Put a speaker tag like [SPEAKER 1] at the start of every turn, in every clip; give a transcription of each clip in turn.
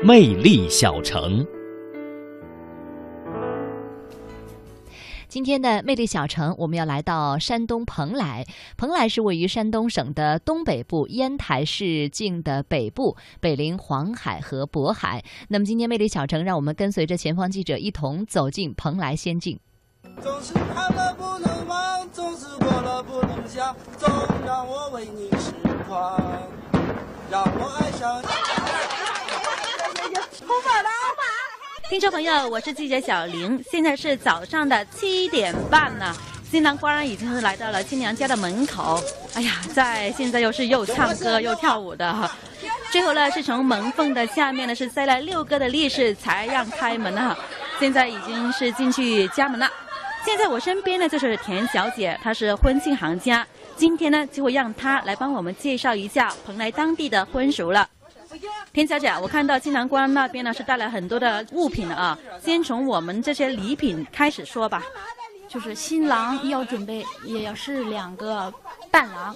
[SPEAKER 1] 魅力小城。
[SPEAKER 2] 今天的魅力小城，我们要来到山东蓬莱。蓬莱是位于山东省的东北部，烟台市境的北部，北临黄海和渤海。那么，今天魅力小城，让我们跟随着前方记者一同走进蓬莱仙境。总是看了不能忘，总是过了不能想，总让我为你痴狂，让我爱上。
[SPEAKER 3] 头发了。听众朋友，我是记者小玲，现在是早上的七点半呢。新郎官已经是来到了新娘家的门口。哎呀，在现在又是又唱歌又跳舞的哈。最后呢，是从门缝的下面呢是塞了六个的力士才让开门呢。现在已经是进去家门了。现在我身边呢就是田小姐，她是婚庆行家。今天呢就会让她来帮我们介绍一下蓬莱当地的婚俗了。田小姐，我看到金南关那边呢是带来很多的物品啊，先从我们这些礼品开始说吧。
[SPEAKER 4] 就是新郎要准备，也要是两个伴郎，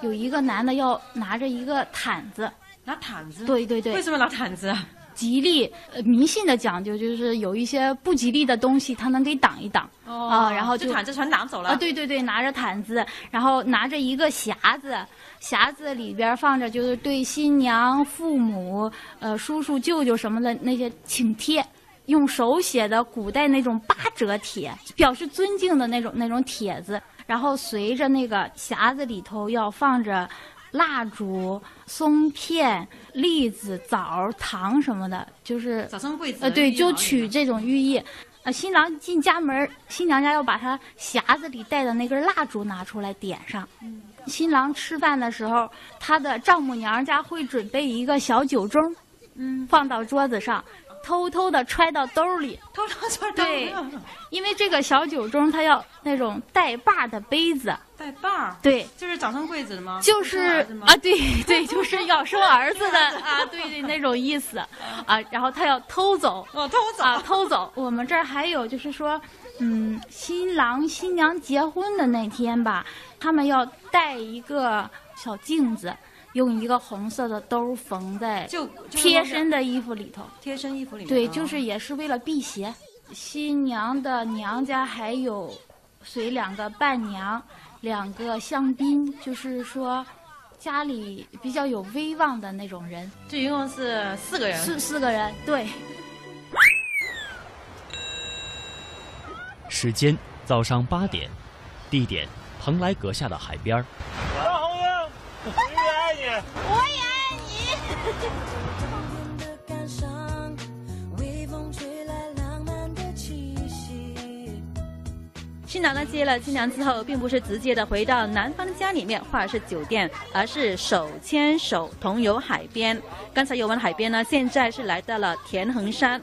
[SPEAKER 4] 有一个男的要拿着一个毯子，
[SPEAKER 3] 拿毯子。
[SPEAKER 4] 对对对。
[SPEAKER 3] 为什么拿毯子？
[SPEAKER 4] 吉利，呃，迷信的讲究就是有一些不吉利的东西，他能给挡一挡。
[SPEAKER 3] 哦。
[SPEAKER 4] 啊，然后就
[SPEAKER 3] 毯子全挡走了。啊，
[SPEAKER 4] 对对对，拿着毯子，然后拿着一个匣子。匣子里边放着就是对新娘、父母、呃叔叔、舅舅什么的那些请帖，用手写的古代那种八折帖，表示尊敬的那种那种帖子。然后随着那个匣子里头要放着蜡烛、松片、栗子、枣、糖什么的，就是
[SPEAKER 3] 早生贵子。
[SPEAKER 4] 呃，对，就取这种寓意。呃，新郎进家门，新娘家要把他匣子里带的那根蜡烛拿出来点上。新郎吃饭的时候，他的丈母娘家会准备一个小酒盅，嗯，放到桌子上，偷偷的揣到兜里，
[SPEAKER 3] 偷偷揣
[SPEAKER 4] 对，因为这个小酒盅它要那种带把的杯子，
[SPEAKER 3] 带把
[SPEAKER 4] 对，
[SPEAKER 3] 就是早生贵子的吗？
[SPEAKER 4] 就是啊，对对，就是要生儿子的 啊，对对，那种意思。啊，然后他要偷走，
[SPEAKER 3] 哦，偷走，
[SPEAKER 4] 啊，偷走。我们这儿还有就是说。嗯，新郎新娘结婚的那天吧，他们要带一个小镜子，用一个红色的兜缝在
[SPEAKER 3] 就
[SPEAKER 4] 贴身的衣服里头。
[SPEAKER 3] 贴身衣服里
[SPEAKER 4] 对，就是也是为了辟邪。新娘的娘家还有随两个伴娘，两个香槟，就是说家里比较有威望的那种人。
[SPEAKER 3] 这一共是四个人。
[SPEAKER 4] 四四个人，对。
[SPEAKER 1] 时间早上八点，地点蓬莱阁下的海边儿。
[SPEAKER 5] 我也爱你，
[SPEAKER 6] 我也爱你。
[SPEAKER 3] 新郎呢接了新娘之后，并不是直接的回到男方家里面或者是酒店，而是手牵手同游海边。刚才游完海边呢，现在是来到了田横山。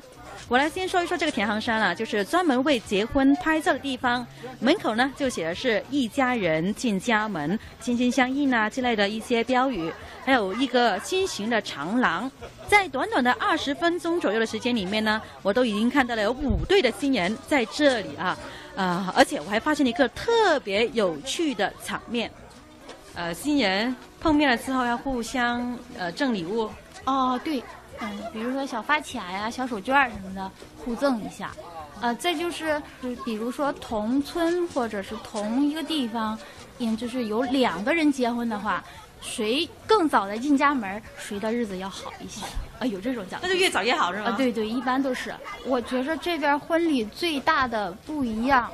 [SPEAKER 3] 我来先说一说这个田横山啊，就是专门为结婚拍照的地方。门口呢就写的是一家人进家门，心心相印啊之类的一些标语，还有一个心形的长廊。在短短的二十分钟左右的时间里面呢，我都已经看到了有五对的新人在这里啊，啊，而且我还发现了一个特别有趣的场面，呃，新人碰面了之后要互相呃赠礼物。
[SPEAKER 4] 哦，对。嗯，比如说小发卡呀、小手绢什么的，互赠一下。呃，再就是，比如说同村或者是同一个地方，嗯，就是有两个人结婚的话，谁更早的进家门，谁的日子要好一些。啊，有这种讲。
[SPEAKER 3] 那就越早越好是吗？
[SPEAKER 4] 啊，对对，一般都是。我觉着这边婚礼最大的不一样，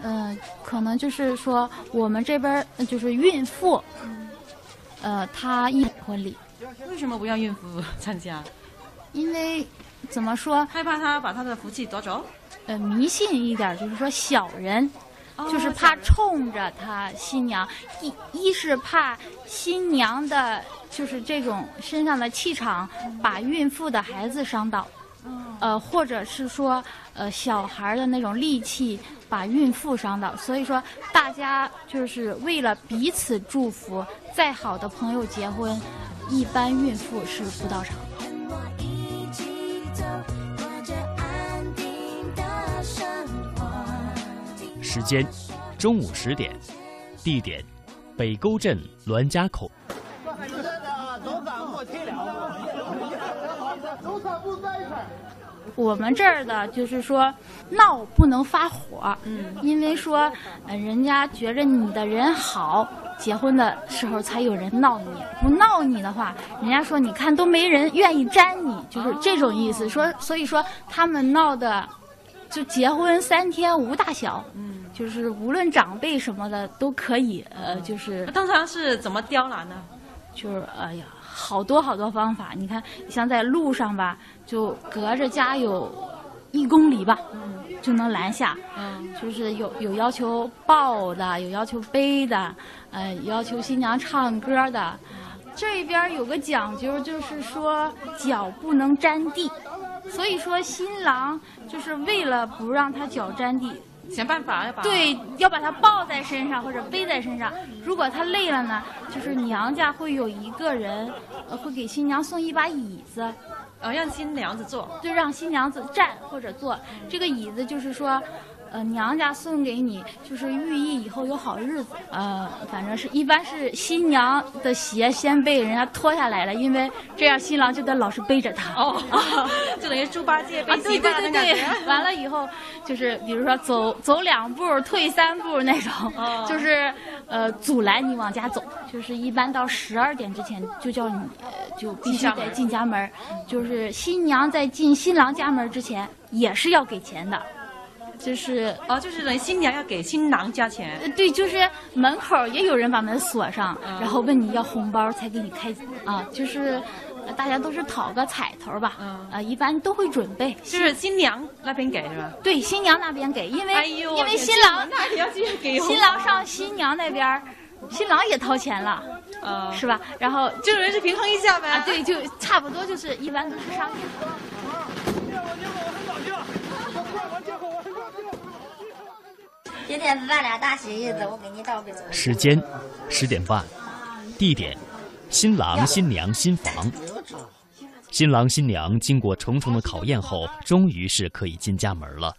[SPEAKER 4] 嗯，可能就是说我们这边就是孕妇，呃，她一婚礼。
[SPEAKER 3] 为什么不让孕妇 参加？
[SPEAKER 4] 因为怎么说？
[SPEAKER 3] 害怕他把他的福气夺走？
[SPEAKER 4] 呃，迷信一点，就是说小人，就是怕冲着他新娘。一一是怕新娘的，就是这种身上的气场把孕妇的孩子伤到。呃，或者是说，呃，小孩的那种戾气把孕妇伤到。所以说，大家就是为了彼此祝福，再好的朋友结婚。一般孕妇是不到场。
[SPEAKER 1] 时间：中午十点，地点：北沟镇栾家口。
[SPEAKER 4] 我们这儿的就是说，闹不能发火，嗯，因为说，呃，人家觉着你的人好，结婚的时候才有人闹你，不闹你的话，人家说你看都没人愿意沾你，就是这种意思。说，所以说他们闹的，就结婚三天无大小，嗯，就是无论长辈什么的都可以，呃，就是
[SPEAKER 3] 通常是怎么刁难呢？
[SPEAKER 4] 就是哎呀。好多好多方法，你看，像在路上吧，就隔着家有一公里吧，就能拦下。嗯，就是有有要求抱的，有要求背的，呃，要求新娘唱歌的。这边有个讲究，就是说脚不能沾地，所以说新郎就是为了不让他脚沾地。
[SPEAKER 3] 想办法要把
[SPEAKER 4] 对，要把他抱在身上或者背在身上。如果他累了呢，就是娘家会有一个人，呃，会给新娘送一把椅子，
[SPEAKER 3] 呃，让新娘子坐，
[SPEAKER 4] 就让新娘子站或者坐。这个椅子就是说。呃，娘家送给你，就是寓意以后有好日子。呃，反正是一般是新娘的鞋先被人家脱下来了，因为这样新郎就得老是背着她。
[SPEAKER 3] 哦，就等于猪八戒背
[SPEAKER 4] 对对对对，完了以后就是比如说走走两步退三步那种，就是呃阻拦你往家走。就是一般到十二点之前就叫你就必须得进家门，就是新娘在进新郎家门之前也是要给钱的。就是
[SPEAKER 3] 哦，就是等于新娘要给新郎加钱。
[SPEAKER 4] 对，就是门口也有人把门锁上，然后问你要红包才给你开啊。就是大家都是讨个彩头吧。嗯。啊，一般都会准备。
[SPEAKER 3] 就是新娘那边给是吧？
[SPEAKER 4] 对，新娘那边给，因为因为新郎那也要给新郎上新娘那边，新郎也掏钱了，呃，是吧？然后
[SPEAKER 3] 就人是平衡一下呗。
[SPEAKER 4] 啊，对，就差不多，就是一般都是商业。
[SPEAKER 6] 天是咱俩大喜日子，我给你倒杯。
[SPEAKER 1] 时间十点半，地点新郎新娘新房。新郎新娘经过重重的考验后，终于是可以进家门了。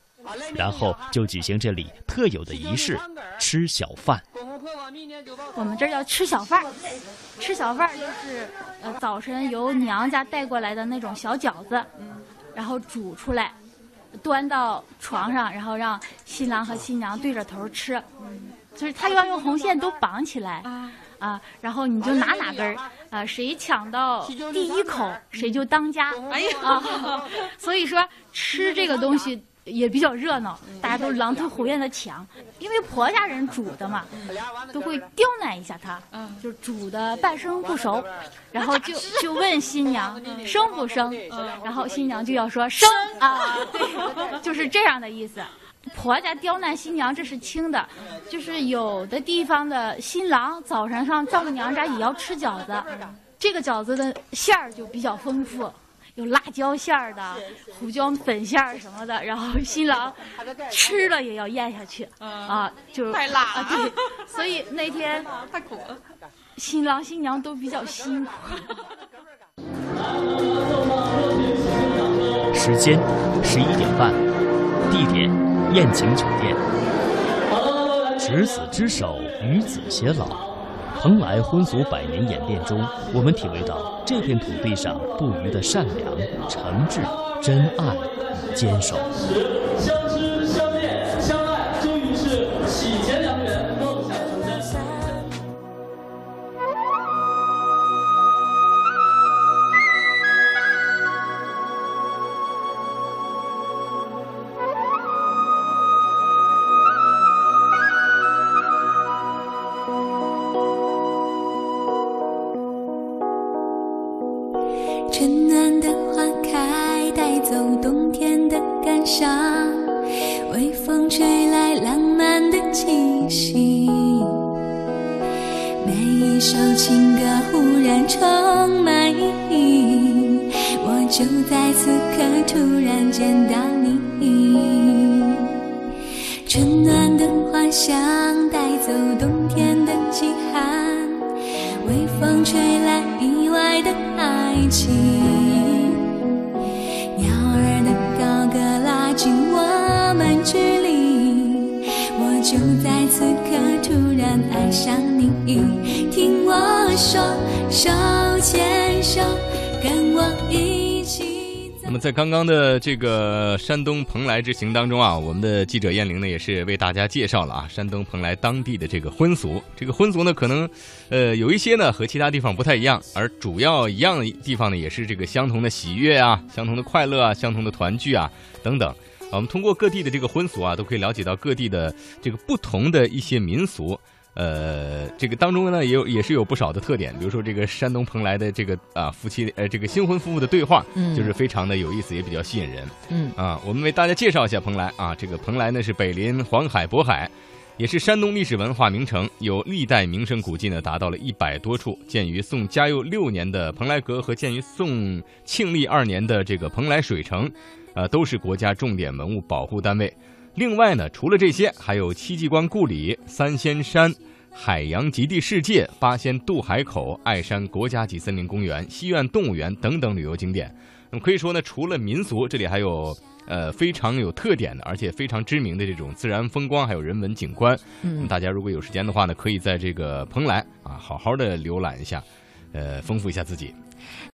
[SPEAKER 1] 然后就举行这里特有的仪式——吃小饭。
[SPEAKER 4] 我们这儿叫吃小饭，吃小饭就是呃早晨由娘家带过来的那种小饺子，然后煮出来。端到床上，然后让新郎和新娘对着头吃，就是他要用红线都绑起来，啊，然后你就拿哪根儿，啊，谁抢到第一口，谁就当家。哎呀，所以说吃这个东西。也比较热闹，大家都狼吞虎咽的抢，因为婆家人煮的嘛，都会刁难一下他，就煮的半生不熟，然后就就问新娘生不生，然后新娘就要说生啊，对，就是这样的意思。婆家刁难新娘这是轻的，就是有的地方的新郎早上上丈母娘家也要吃饺子，这个饺子的馅儿就比较丰富。有辣椒馅儿的、胡椒粉馅儿什么的，然后新郎吃了也要咽下去啊，就
[SPEAKER 3] 太辣
[SPEAKER 4] 了。对，所以那天
[SPEAKER 3] 太苦了，
[SPEAKER 4] 新郎新娘都比较辛苦。
[SPEAKER 1] 时间十一点半，地点宴请酒店。执子之手，与子偕老。蓬莱婚俗百年演变中，我们体会到这片土地上不渝的善良、诚挚、真爱与坚守。上微风吹来浪漫的气息每一首情歌忽然充满意义我就在此刻突然见到你春暖的花香带走冬天的饥寒微风吹来意外的爱情。就在此刻突然爱上你
[SPEAKER 7] 听我说，手牵手，跟我一起。那么在刚刚的这个山东蓬莱之行当中啊，我们的记者燕玲呢也是为大家介绍了啊山东蓬莱当地的这个婚俗。这个婚俗呢，可能呃有一些呢和其他地方不太一样，而主要一样的地方呢也是这个相同的喜悦啊、相同的快乐啊、相同的团聚啊等等。我们通过各地的这个婚俗啊，都可以了解到各地的这个不同的一些民俗。呃，这个当中呢，也有也是有不少的特点，比如说这个山东蓬莱的这个啊夫妻呃这个新婚夫妇的对话，
[SPEAKER 2] 嗯
[SPEAKER 7] 就是非常的有意思，也比较吸引人。
[SPEAKER 2] 嗯
[SPEAKER 7] 啊，我们为大家介绍一下蓬莱啊，这个蓬莱呢是北临黄海、渤海，也是山东历史文化名城，有历代名胜古迹呢达到了一百多处。建于宋嘉佑六年的蓬莱阁和建于宋庆历二年的这个蓬莱水城，呃，都是国家重点文物保护单位。另外呢，除了这些，还有戚继光故里、三仙山、海洋极地世界、八仙渡海口、爱山国家级森林公园、西苑动物园等等旅游景点。那么可以说呢，除了民俗，这里还有呃非常有特点的，而且非常知名的这种自然风光，还有人文景观。
[SPEAKER 2] 嗯，
[SPEAKER 7] 大家如果有时间的话呢，可以在这个蓬莱啊好好的浏览一下，呃，丰富一下自己。